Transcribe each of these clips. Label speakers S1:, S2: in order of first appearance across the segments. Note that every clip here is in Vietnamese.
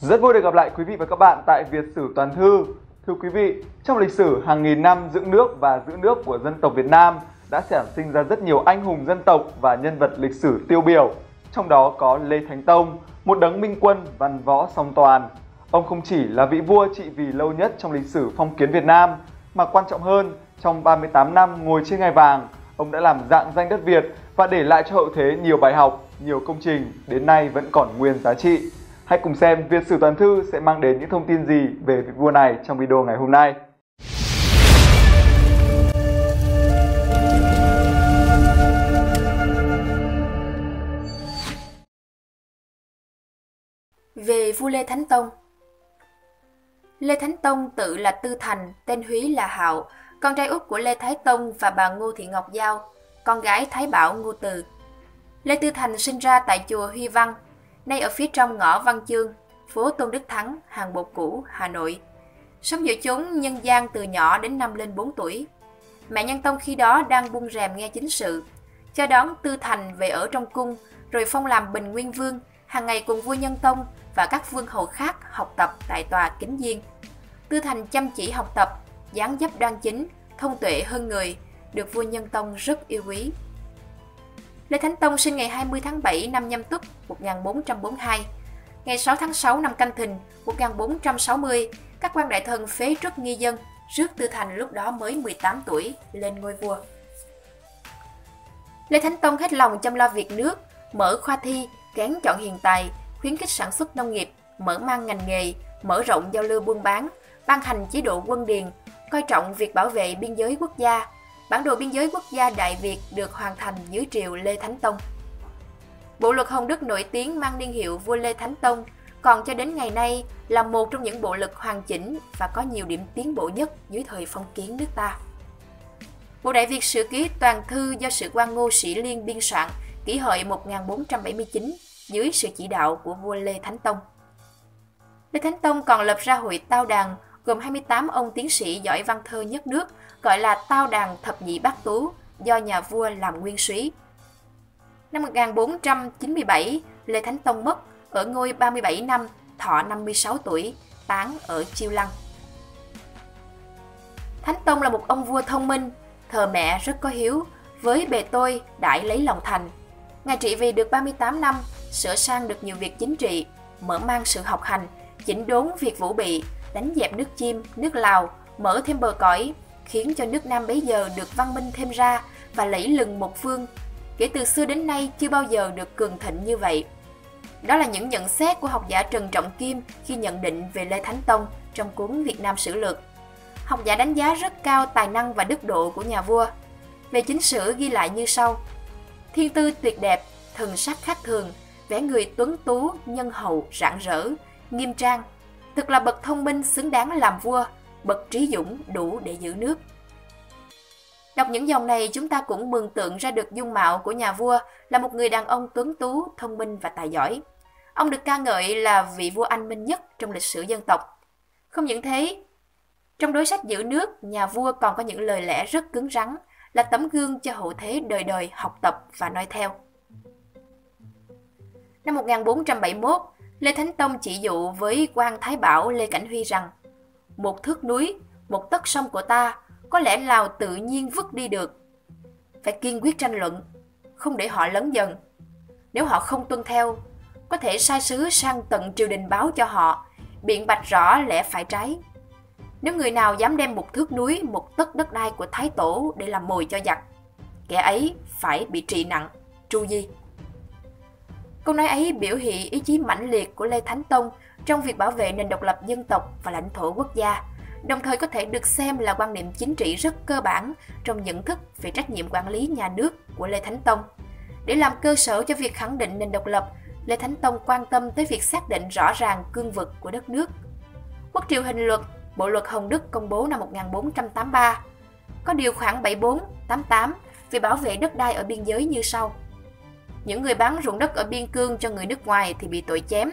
S1: Rất vui được gặp lại quý vị và các bạn tại Việt Sử Toàn Thư. Thưa quý vị, trong lịch sử hàng nghìn năm dựng nước và giữ nước của dân tộc Việt Nam đã sản sinh ra rất nhiều anh hùng dân tộc và nhân vật lịch sử tiêu biểu. Trong đó có Lê Thánh Tông, một đấng minh quân văn võ song toàn. Ông không chỉ là vị vua trị vì lâu nhất trong lịch sử phong kiến Việt Nam, mà quan trọng hơn, trong 38 năm ngồi trên ngai vàng, ông đã làm dạng danh đất Việt và để lại cho hậu thế nhiều bài học, nhiều công trình đến nay vẫn còn nguyên giá trị. Hãy cùng xem Việt Sử Toàn Thư sẽ mang đến những thông tin gì về vị vua này trong video ngày hôm nay.
S2: Về vua Lê Thánh Tông Lê Thánh Tông tự là Tư Thành, tên Húy là Hạo, con trai út của Lê Thái Tông và bà Ngô Thị Ngọc Giao, con gái Thái Bảo Ngô Từ. Lê Tư Thành sinh ra tại chùa Huy Văn, nay ở phía trong ngõ Văn Chương, phố Tôn Đức Thắng, hàng bột cũ, Hà Nội. Sống giữa chúng nhân gian từ nhỏ đến năm lên 4 tuổi. Mẹ Nhân Tông khi đó đang buông rèm nghe chính sự, cho đón Tư Thành về ở trong cung, rồi phong làm Bình Nguyên Vương, hàng ngày cùng vua Nhân Tông và các vương hầu khác học tập tại tòa Kính Diên. Tư Thành chăm chỉ học tập, dáng dấp đoan chính, thông tuệ hơn người, được vua Nhân Tông rất yêu quý. Lê Thánh Tông sinh ngày 20 tháng 7 năm Nhâm Tuất 1442. Ngày 6 tháng 6 năm Canh Thìn 1460, các quan đại thần phế truất nghi dân, rước Tư Thành lúc đó mới 18 tuổi lên ngôi vua. Lê Thánh Tông hết lòng chăm lo việc nước, mở khoa thi, kén chọn hiền tài, khuyến khích sản xuất nông nghiệp, mở mang ngành nghề, mở rộng giao lưu buôn bán, ban hành chế độ quân điền, coi trọng việc bảo vệ biên giới quốc gia. Bản đồ biên giới quốc gia Đại Việt được hoàn thành dưới triều Lê Thánh Tông. Bộ luật Hồng Đức nổi tiếng mang niên hiệu vua Lê Thánh Tông, còn cho đến ngày nay là một trong những bộ luật hoàn chỉnh và có nhiều điểm tiến bộ nhất dưới thời phong kiến nước ta. Bộ Đại Việt Sử Ký Toàn Thư do sự quan Ngô Sĩ Liên biên soạn kỷ hợi 1479 dưới sự chỉ đạo của vua Lê Thánh Tông. Lê Thánh Tông còn lập ra hội Tao Đàn gồm 28 ông tiến sĩ giỏi văn thơ nhất nước gọi là Tao Đàn Thập Nhị Bát Tú do nhà vua làm nguyên súy. Năm 1497, Lê Thánh Tông mất ở ngôi 37 năm, thọ 56 tuổi, tán ở Chiêu Lăng. Thánh Tông là một ông vua thông minh, thờ mẹ rất có hiếu, với bề tôi đại lấy lòng thành. Ngài trị vì được 38 năm, sửa sang được nhiều việc chính trị, mở mang sự học hành, chỉnh đốn việc vũ bị, đánh dẹp nước chim, nước Lào, mở thêm bờ cõi, khiến cho nước Nam bấy giờ được văn minh thêm ra và lẫy lừng một phương. Kể từ xưa đến nay chưa bao giờ được cường thịnh như vậy. Đó là những nhận xét của học giả Trần Trọng Kim khi nhận định về Lê Thánh Tông trong cuốn Việt Nam Sử Lược. Học giả đánh giá rất cao tài năng và đức độ của nhà vua. Về chính sử ghi lại như sau. Thiên tư tuyệt đẹp, thần sắc khác thường, vẻ người tuấn tú, nhân hậu, rạng rỡ, nghiêm trang. Thực là bậc thông minh xứng đáng làm vua, bậc trí dũng đủ để giữ nước. Đọc những dòng này chúng ta cũng mường tượng ra được dung mạo của nhà vua là một người đàn ông tuấn tú, thông minh và tài giỏi. Ông được ca ngợi là vị vua anh minh nhất trong lịch sử dân tộc. Không những thế, trong đối sách giữ nước, nhà vua còn có những lời lẽ rất cứng rắn, là tấm gương cho hậu thế đời đời học tập và noi theo. Năm 1471, Lê Thánh Tông chỉ dụ với quan Thái Bảo Lê Cảnh Huy rằng một thước núi, một tấc sông của ta có lẽ Lào tự nhiên vứt đi được. Phải kiên quyết tranh luận, không để họ lớn dần. Nếu họ không tuân theo, có thể sai sứ sang tận triều đình báo cho họ, biện bạch rõ lẽ phải trái. Nếu người nào dám đem một thước núi, một tấc đất đai của Thái Tổ để làm mồi cho giặc, kẻ ấy phải bị trị nặng, tru di. Câu nói ấy biểu hiện ý chí mãnh liệt của Lê Thánh Tông trong việc bảo vệ nền độc lập dân tộc và lãnh thổ quốc gia, đồng thời có thể được xem là quan niệm chính trị rất cơ bản trong nhận thức về trách nhiệm quản lý nhà nước của Lê Thánh Tông. Để làm cơ sở cho việc khẳng định nền độc lập, Lê Thánh Tông quan tâm tới việc xác định rõ ràng cương vực của đất nước. Quốc triều hình luật, Bộ luật Hồng Đức công bố năm 1483, có điều khoản 74, 88 về bảo vệ đất đai ở biên giới như sau. Những người bán ruộng đất ở biên cương cho người nước ngoài thì bị tội chém.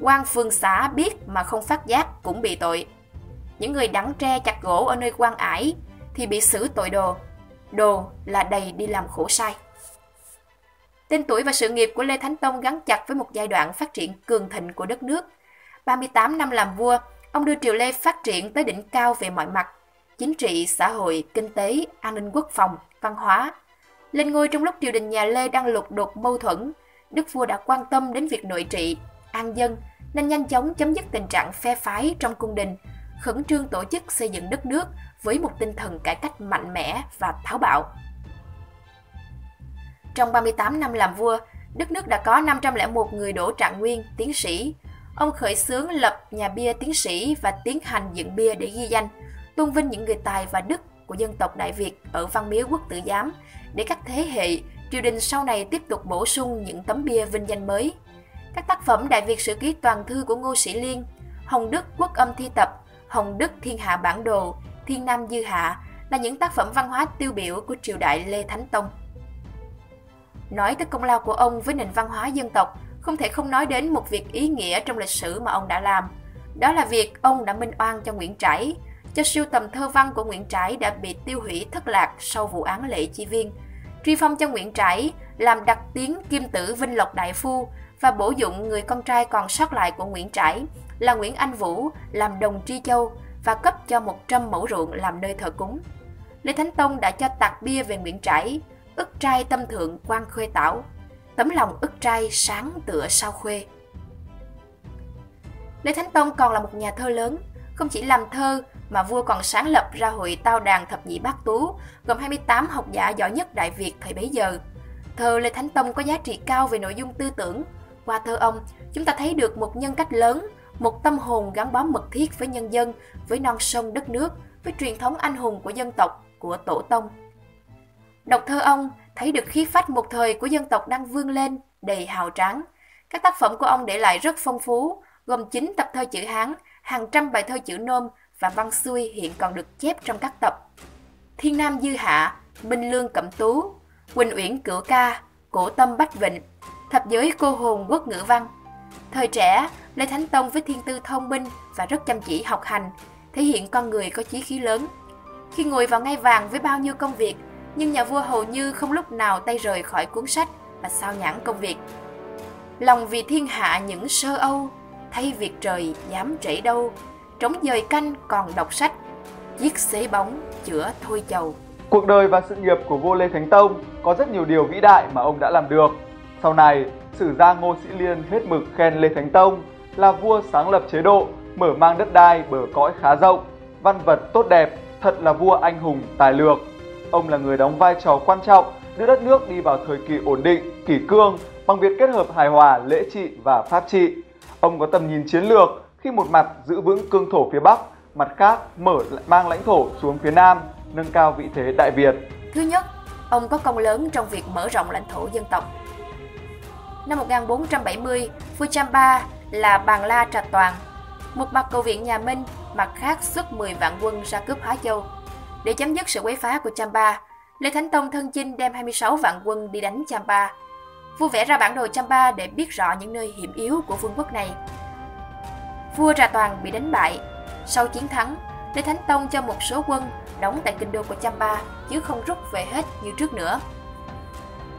S2: quan phương xã biết mà không phát giác cũng bị tội. Những người đắng tre chặt gỗ ở nơi quan ải thì bị xử tội đồ. Đồ là đầy đi làm khổ sai. Tên tuổi và sự nghiệp của Lê Thánh Tông gắn chặt với một giai đoạn phát triển cường thịnh của đất nước. 38 năm làm vua, ông đưa Triều Lê phát triển tới đỉnh cao về mọi mặt, chính trị, xã hội, kinh tế, an ninh quốc phòng, văn hóa. Lên ngôi trong lúc triều đình nhà Lê đang lục đục mâu thuẫn, đức vua đã quan tâm đến việc nội trị, an dân, nên nhanh chóng chấm dứt tình trạng phe phái trong cung đình, khẩn trương tổ chức xây dựng đất nước với một tinh thần cải cách mạnh mẽ và tháo bạo. Trong 38 năm làm vua, đất nước đã có 501 người đổ trạng nguyên, tiến sĩ. Ông khởi xướng lập nhà bia tiến sĩ và tiến hành dựng bia để ghi danh, tôn vinh những người tài và đức của dân tộc Đại Việt ở Văn Miếu Quốc Tử Giám để các thế hệ triều đình sau này tiếp tục bổ sung những tấm bia vinh danh mới. Các tác phẩm Đại Việt Sử Ký Toàn Thư của Ngô Sĩ Liên, Hồng Đức Quốc Âm Thi Tập, Hồng Đức Thiên Hạ Bản Đồ, Thiên Nam Dư Hạ là những tác phẩm văn hóa tiêu biểu của triều đại Lê Thánh Tông. Nói tới công lao của ông với nền văn hóa dân tộc, không thể không nói đến một việc ý nghĩa trong lịch sử mà ông đã làm. Đó là việc ông đã minh oan cho Nguyễn Trãi, cho siêu tầm thơ văn của Nguyễn Trãi đã bị tiêu hủy thất lạc sau vụ án Lệ Chi Viên. Truy phong cho Nguyễn Trãi làm đặc tiếng kim tử Vinh Lộc Đại Phu và bổ dụng người con trai còn sót lại của Nguyễn Trãi là Nguyễn Anh Vũ làm đồng tri châu và cấp cho 100 mẫu ruộng làm nơi thờ cúng. Lê Thánh Tông đã cho tạc bia về Nguyễn Trãi, ức trai tâm thượng quan khuê tảo, tấm lòng ức trai sáng tựa sao khuê. Lê Thánh Tông còn là một nhà thơ lớn, không chỉ làm thơ mà vua còn sáng lập ra hội tao đàn thập nhị bát tú, gồm 28 học giả giỏi nhất Đại Việt thời bấy giờ. Thơ Lê Thánh Tông có giá trị cao về nội dung tư tưởng. Qua thơ ông, chúng ta thấy được một nhân cách lớn, một tâm hồn gắn bó mật thiết với nhân dân, với non sông đất nước, với truyền thống anh hùng của dân tộc, của tổ tông. Đọc thơ ông, thấy được khí phách một thời của dân tộc đang vươn lên, đầy hào tráng. Các tác phẩm của ông để lại rất phong phú, gồm 9 tập thơ chữ Hán, hàng trăm bài thơ chữ Nôm và văn xuôi hiện còn được chép trong các tập. Thiên Nam Dư Hạ, Minh Lương Cẩm Tú, Quỳnh Uyển Cửu Ca, Cổ Tâm Bách Vịnh, Thập Giới Cô Hồn Quốc Ngữ Văn. Thời trẻ, Lê Thánh Tông với thiên tư thông minh và rất chăm chỉ học hành, thể hiện con người có chí khí lớn. Khi ngồi vào ngai vàng với bao nhiêu công việc, nhưng nhà vua hầu như không lúc nào tay rời khỏi cuốn sách và sao nhãn công việc. Lòng vì thiên hạ những sơ âu, thay việc trời dám trễ đâu, trống dời canh còn đọc sách, giết xế bóng chữa thôi chầu.
S1: Cuộc đời và sự nghiệp của vua Lê Thánh Tông có rất nhiều điều vĩ đại mà ông đã làm được. Sau này, sử gia Ngô Sĩ Liên hết mực khen Lê Thánh Tông là vua sáng lập chế độ, mở mang đất đai bờ cõi khá rộng, văn vật tốt đẹp, thật là vua anh hùng tài lược. Ông là người đóng vai trò quan trọng đưa đất nước đi vào thời kỳ ổn định, kỷ cương bằng việc kết hợp hài hòa lễ trị và pháp trị. Ông có tầm nhìn chiến lược khi một mặt giữ vững cương thổ phía Bắc, mặt khác mở mang lãnh thổ xuống phía Nam, nâng cao vị thế Đại Việt.
S2: Thứ nhất, ông có công lớn trong việc mở rộng lãnh thổ dân tộc. Năm 1470, vua Champa là Bàn La Trà Toàn. Một mặt cầu viện nhà Minh, mặt khác xuất 10 vạn quân ra cướp Hóa Châu. Để chấm dứt sự quấy phá của Champa, Lê Thánh Tông thân chinh đem 26 vạn quân đi đánh Champa. Vua vẽ ra bản đồ Champa để biết rõ những nơi hiểm yếu của vương quốc này. Vua Trà Toàn bị đánh bại. Sau chiến thắng, Lê Thánh Tông cho một số quân đóng tại kinh đô của Champa chứ không rút về hết như trước nữa.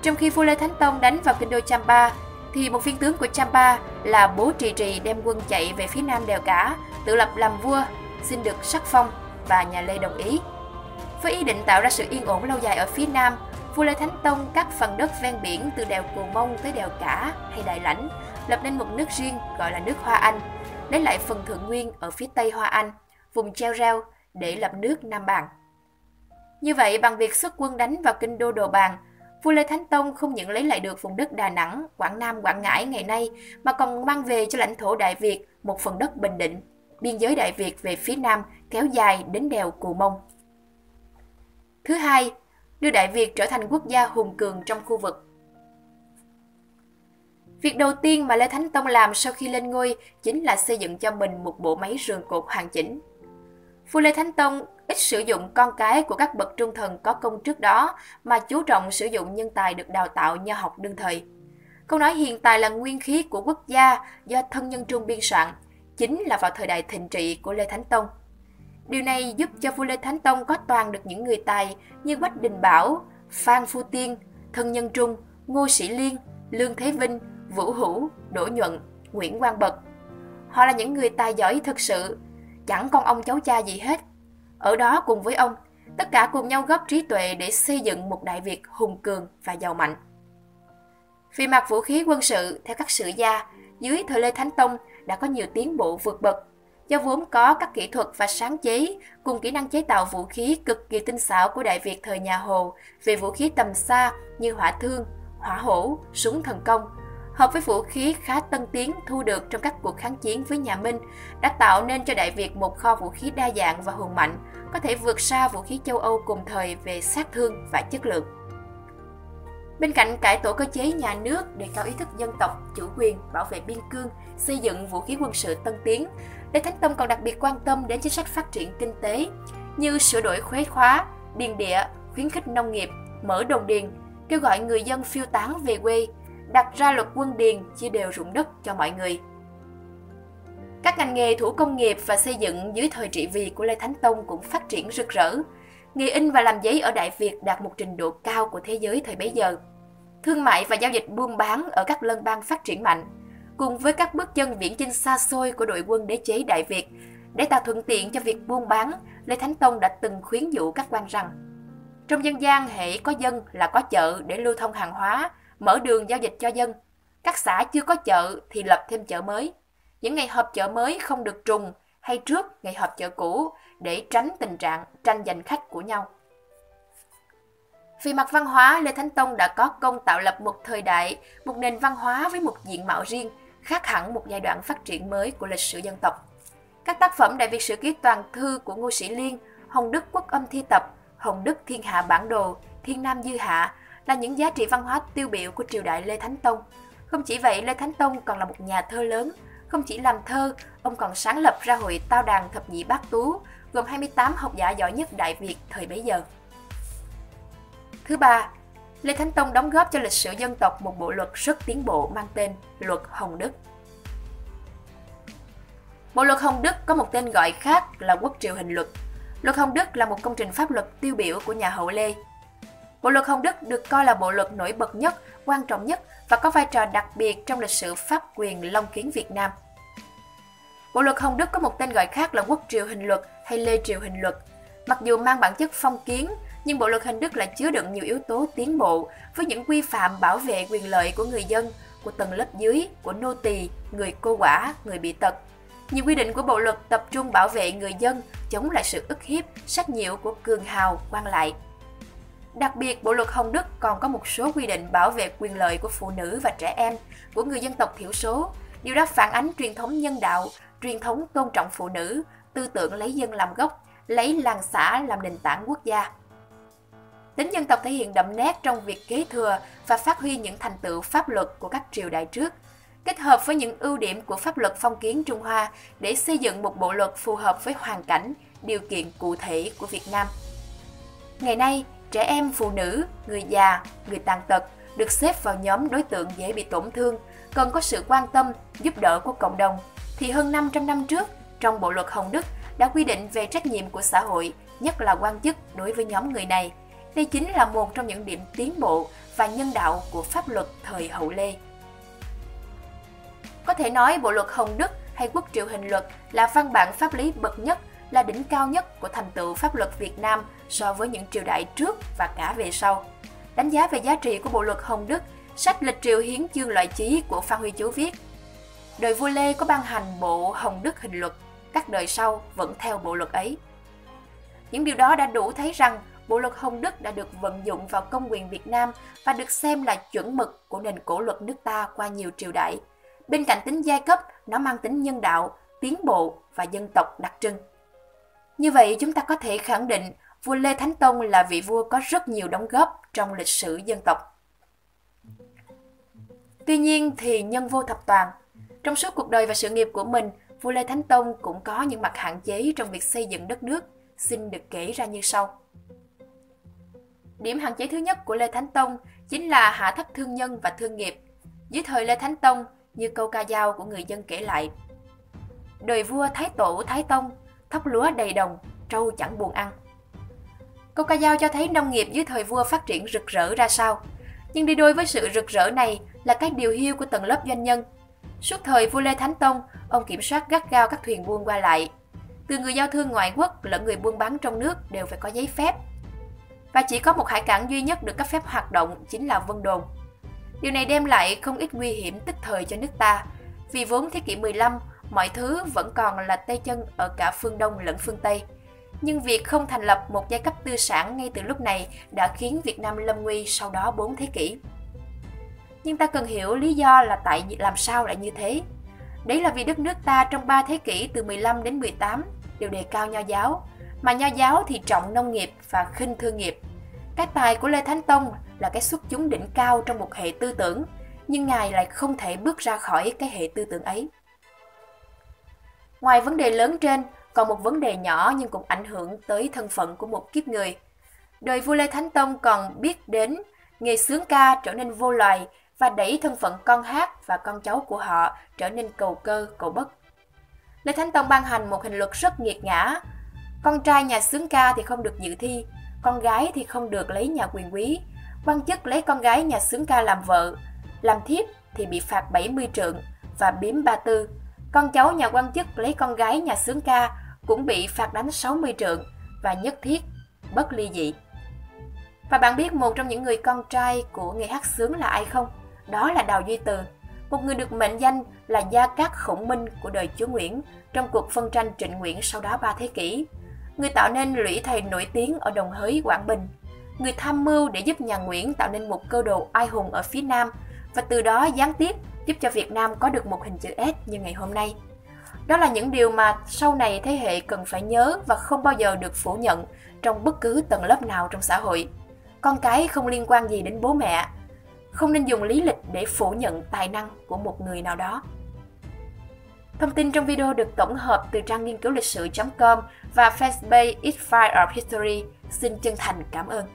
S2: Trong khi vua Lê Thánh Tông đánh vào kinh đô Champa, thì một viên tướng của Champa là Bố Trì Trì đem quân chạy về phía nam đèo cả, tự lập làm vua, xin được sắc phong và nhà Lê đồng ý. Với ý định tạo ra sự yên ổn lâu dài ở phía nam, vua Lê Thánh Tông cắt phần đất ven biển từ đèo Cù Mông tới đèo Cả hay Đại Lãnh, lập nên một nước riêng gọi là nước Hoa Anh, lấy lại phần thượng nguyên ở phía tây Hoa Anh, vùng treo reo để lập nước Nam Bàn. Như vậy, bằng việc xuất quân đánh vào kinh đô Đồ Bàn, vua Lê Thánh Tông không những lấy lại được vùng đất Đà Nẵng, Quảng Nam, Quảng Ngãi ngày nay, mà còn mang về cho lãnh thổ Đại Việt một phần đất Bình Định, biên giới Đại Việt về phía Nam kéo dài đến đèo Cù Mông. Thứ hai, đưa Đại Việt trở thành quốc gia hùng cường trong khu vực. Việc đầu tiên mà Lê Thánh Tông làm sau khi lên ngôi chính là xây dựng cho mình một bộ máy rường cột hoàn chỉnh. Vua Lê Thánh Tông ít sử dụng con cái của các bậc trung thần có công trước đó mà chú trọng sử dụng nhân tài được đào tạo nho học đương thời. Câu nói hiện tài là nguyên khí của quốc gia do thân nhân trung biên soạn, chính là vào thời đại thịnh trị của Lê Thánh Tông. Điều này giúp cho vua Lê Thánh Tông có toàn được những người tài như Quách Đình Bảo, Phan Phu Tiên, Thân Nhân Trung, Ngô Sĩ Liên, Lương Thế Vinh, Vũ Hữu, Đỗ Nhuận, Nguyễn Quang Bật. Họ là những người tài giỏi thực sự, chẳng con ông cháu cha gì hết. Ở đó cùng với ông, tất cả cùng nhau góp trí tuệ để xây dựng một Đại Việt hùng cường và giàu mạnh. Vì mặt vũ khí quân sự, theo các sử gia, dưới thời Lê Thánh Tông đã có nhiều tiến bộ vượt bậc, do vốn có các kỹ thuật và sáng chế cùng kỹ năng chế tạo vũ khí cực kỳ tinh xảo của Đại Việt thời nhà Hồ về vũ khí tầm xa như hỏa thương, hỏa hổ, súng thần công, hợp với vũ khí khá tân tiến thu được trong các cuộc kháng chiến với nhà Minh, đã tạo nên cho Đại Việt một kho vũ khí đa dạng và hùng mạnh, có thể vượt xa vũ khí châu Âu cùng thời về sát thương và chất lượng. Bên cạnh cải tổ cơ chế nhà nước đề cao ý thức dân tộc, chủ quyền, bảo vệ biên cương, xây dựng vũ khí quân sự tân tiến, Lê Thánh Tông còn đặc biệt quan tâm đến chính sách phát triển kinh tế như sửa đổi khuế khóa, điền địa, khuyến khích nông nghiệp, mở đồng điền, kêu gọi người dân phiêu tán về quê, đặt ra luật quân điền chia đều ruộng đất cho mọi người. Các ngành nghề thủ công nghiệp và xây dựng dưới thời trị vì của Lê Thánh Tông cũng phát triển rực rỡ. Nghề in và làm giấy ở Đại Việt đạt một trình độ cao của thế giới thời bấy giờ. Thương mại và giao dịch buôn bán ở các lân bang phát triển mạnh, cùng với các bước chân viễn chinh xa xôi của đội quân đế chế Đại Việt. Để tạo thuận tiện cho việc buôn bán, Lê Thánh Tông đã từng khuyến dụ các quan rằng trong dân gian hệ có dân là có chợ để lưu thông hàng hóa, mở đường giao dịch cho dân. Các xã chưa có chợ thì lập thêm chợ mới. Những ngày họp chợ mới không được trùng hay trước ngày họp chợ cũ để tránh tình trạng tranh giành khách của nhau. Vì mặt văn hóa, Lê Thánh Tông đã có công tạo lập một thời đại, một nền văn hóa với một diện mạo riêng, khác hẳn một giai đoạn phát triển mới của lịch sử dân tộc. Các tác phẩm Đại Việt Sử Ký Toàn Thư của Ngô Sĩ Liên, Hồng Đức Quốc Âm Thi Tập, Hồng Đức Thiên Hạ Bản Đồ, Thiên Nam Dư Hạ là những giá trị văn hóa tiêu biểu của triều đại Lê Thánh Tông. Không chỉ vậy, Lê Thánh Tông còn là một nhà thơ lớn. Không chỉ làm thơ, ông còn sáng lập ra hội Tao đàn Thập nhị Bát Tú, gồm 28 học giả giỏi nhất Đại Việt thời bấy giờ. Thứ ba, Lê Thánh Tông đóng góp cho lịch sử dân tộc một bộ luật rất tiến bộ mang tên Luật Hồng Đức. Bộ luật Hồng Đức có một tên gọi khác là Quốc triều hình luật. Luật Hồng Đức là một công trình pháp luật tiêu biểu của nhà Hậu Lê. Bộ luật Hồng Đức được coi là bộ luật nổi bật nhất, quan trọng nhất và có vai trò đặc biệt trong lịch sử pháp quyền Long Kiến Việt Nam. Bộ luật Hồng Đức có một tên gọi khác là Quốc triều hình luật hay Lê triều hình luật. Mặc dù mang bản chất phong kiến, nhưng bộ luật hình Đức lại chứa đựng nhiều yếu tố tiến bộ với những quy phạm bảo vệ quyền lợi của người dân, của tầng lớp dưới, của nô tỳ, người cô quả, người bị tật. Nhiều quy định của bộ luật tập trung bảo vệ người dân, chống lại sự ức hiếp, sách nhiễu của cường hào, quan lại. Đặc biệt, Bộ luật Hồng Đức còn có một số quy định bảo vệ quyền lợi của phụ nữ và trẻ em, của người dân tộc thiểu số. Điều đó phản ánh truyền thống nhân đạo, truyền thống tôn trọng phụ nữ, tư tưởng lấy dân làm gốc, lấy làng xã làm nền tảng quốc gia. Tính dân tộc thể hiện đậm nét trong việc kế thừa và phát huy những thành tựu pháp luật của các triều đại trước, kết hợp với những ưu điểm của pháp luật phong kiến Trung Hoa để xây dựng một bộ luật phù hợp với hoàn cảnh, điều kiện cụ thể của Việt Nam. Ngày nay, trẻ em, phụ nữ, người già, người tàn tật được xếp vào nhóm đối tượng dễ bị tổn thương, cần có sự quan tâm, giúp đỡ của cộng đồng. Thì hơn 500 năm trước, trong Bộ luật Hồng Đức đã quy định về trách nhiệm của xã hội, nhất là quan chức đối với nhóm người này. Đây chính là một trong những điểm tiến bộ và nhân đạo của pháp luật thời hậu Lê. Có thể nói Bộ luật Hồng Đức hay Quốc triệu hình luật là văn bản pháp lý bậc nhất, là đỉnh cao nhất của thành tựu pháp luật Việt Nam so với những triều đại trước và cả về sau. Đánh giá về giá trị của Bộ luật Hồng Đức, sách Lịch triều hiến chương loại chí của Phan Huy Chú viết Đời vua Lê có ban hành bộ Hồng Đức hình luật, các đời sau vẫn theo bộ luật ấy. Những điều đó đã đủ thấy rằng Bộ luật Hồng Đức đã được vận dụng vào công quyền Việt Nam và được xem là chuẩn mực của nền cổ luật nước ta qua nhiều triều đại. Bên cạnh tính giai cấp, nó mang tính nhân đạo, tiến bộ và dân tộc đặc trưng. Như vậy, chúng ta có thể khẳng định vua Lê Thánh Tông là vị vua có rất nhiều đóng góp trong lịch sử dân tộc. Tuy nhiên thì nhân vô thập toàn. Trong suốt cuộc đời và sự nghiệp của mình, vua Lê Thánh Tông cũng có những mặt hạn chế trong việc xây dựng đất nước, xin được kể ra như sau. Điểm hạn chế thứ nhất của Lê Thánh Tông chính là hạ thấp thương nhân và thương nghiệp. Dưới thời Lê Thánh Tông, như câu ca dao của người dân kể lại. Đời vua Thái Tổ Thái Tông, thóc lúa đầy đồng, trâu chẳng buồn ăn. Câu ca dao cho thấy nông nghiệp dưới thời vua phát triển rực rỡ ra sao. Nhưng đi đôi với sự rực rỡ này là cái điều hiu của tầng lớp doanh nhân. Suốt thời vua Lê Thánh Tông, ông kiểm soát gắt gao các thuyền buôn qua lại. Từ người giao thương ngoại quốc lẫn người buôn bán trong nước đều phải có giấy phép. Và chỉ có một hải cảng duy nhất được cấp phép hoạt động chính là Vân Đồn. Điều này đem lại không ít nguy hiểm tức thời cho nước ta, vì vốn thế kỷ 15, mọi thứ vẫn còn là tay chân ở cả phương Đông lẫn phương Tây. Nhưng việc không thành lập một giai cấp tư sản ngay từ lúc này đã khiến Việt Nam lâm nguy sau đó 4 thế kỷ. Nhưng ta cần hiểu lý do là tại làm sao lại như thế. Đấy là vì đất nước ta trong 3 thế kỷ từ 15 đến 18 đều đề cao nho giáo, mà nho giáo thì trọng nông nghiệp và khinh thương nghiệp. Cái tài của Lê Thánh Tông là cái xuất chúng đỉnh cao trong một hệ tư tưởng, nhưng Ngài lại không thể bước ra khỏi cái hệ tư tưởng ấy. Ngoài vấn đề lớn trên, còn một vấn đề nhỏ nhưng cũng ảnh hưởng tới thân phận của một kiếp người. Đời vua Lê Thánh Tông còn biết đến nghề sướng ca trở nên vô loài và đẩy thân phận con hát và con cháu của họ trở nên cầu cơ, cầu bất. Lê Thánh Tông ban hành một hình luật rất nghiệt ngã. Con trai nhà sướng ca thì không được dự thi, con gái thì không được lấy nhà quyền quý. Quan chức lấy con gái nhà sướng ca làm vợ, làm thiếp thì bị phạt 70 trượng và biếm ba tư. Con cháu nhà quan chức lấy con gái nhà sướng ca cũng bị phạt đánh 60 trượng và nhất thiết bất ly dị. Và bạn biết một trong những người con trai của người hát sướng là ai không? Đó là Đào Duy Từ, một người được mệnh danh là gia cát khổng minh của đời chúa Nguyễn trong cuộc phân tranh trịnh Nguyễn sau đó 3 thế kỷ. Người tạo nên lũy thầy nổi tiếng ở Đồng Hới, Quảng Bình. Người tham mưu để giúp nhà Nguyễn tạo nên một cơ đồ ai hùng ở phía Nam và từ đó gián tiếp giúp cho Việt Nam có được một hình chữ S như ngày hôm nay. Đó là những điều mà sau này thế hệ cần phải nhớ và không bao giờ được phủ nhận trong bất cứ tầng lớp nào trong xã hội. Con cái không liên quan gì đến bố mẹ, không nên dùng lý lịch để phủ nhận tài năng của một người nào đó. Thông tin trong video được tổng hợp từ trang nghiên cứu lịch sử.com và fanpage It's Fire of History. Xin chân thành cảm ơn.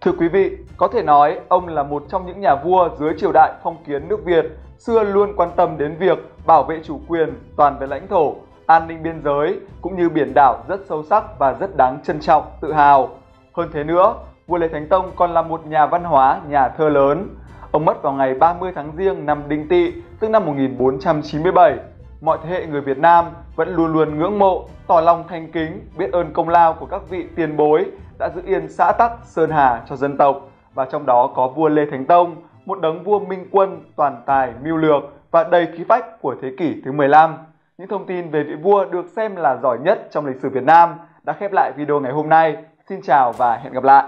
S1: Thưa quý vị, có thể nói ông là một trong những nhà vua dưới triều đại phong kiến nước Việt xưa luôn quan tâm đến việc bảo vệ chủ quyền, toàn vẹn lãnh thổ, an ninh biên giới cũng như biển đảo rất sâu sắc và rất đáng trân trọng, tự hào. Hơn thế nữa, vua Lê Thánh Tông còn là một nhà văn hóa, nhà thơ lớn. Ông mất vào ngày 30 tháng Giêng năm Đinh Tỵ, tức năm 1497. Mọi thế hệ người Việt Nam vẫn luôn luôn ngưỡng mộ, tỏ lòng thành kính, biết ơn công lao của các vị tiền bối đã giữ yên xã tắc Sơn Hà cho dân tộc và trong đó có vua Lê Thánh Tông, một đấng vua minh quân, toàn tài, mưu lược và đầy khí phách của thế kỷ thứ 15. Những thông tin về vị vua được xem là giỏi nhất trong lịch sử Việt Nam đã khép lại video ngày hôm nay. Xin chào và hẹn gặp lại!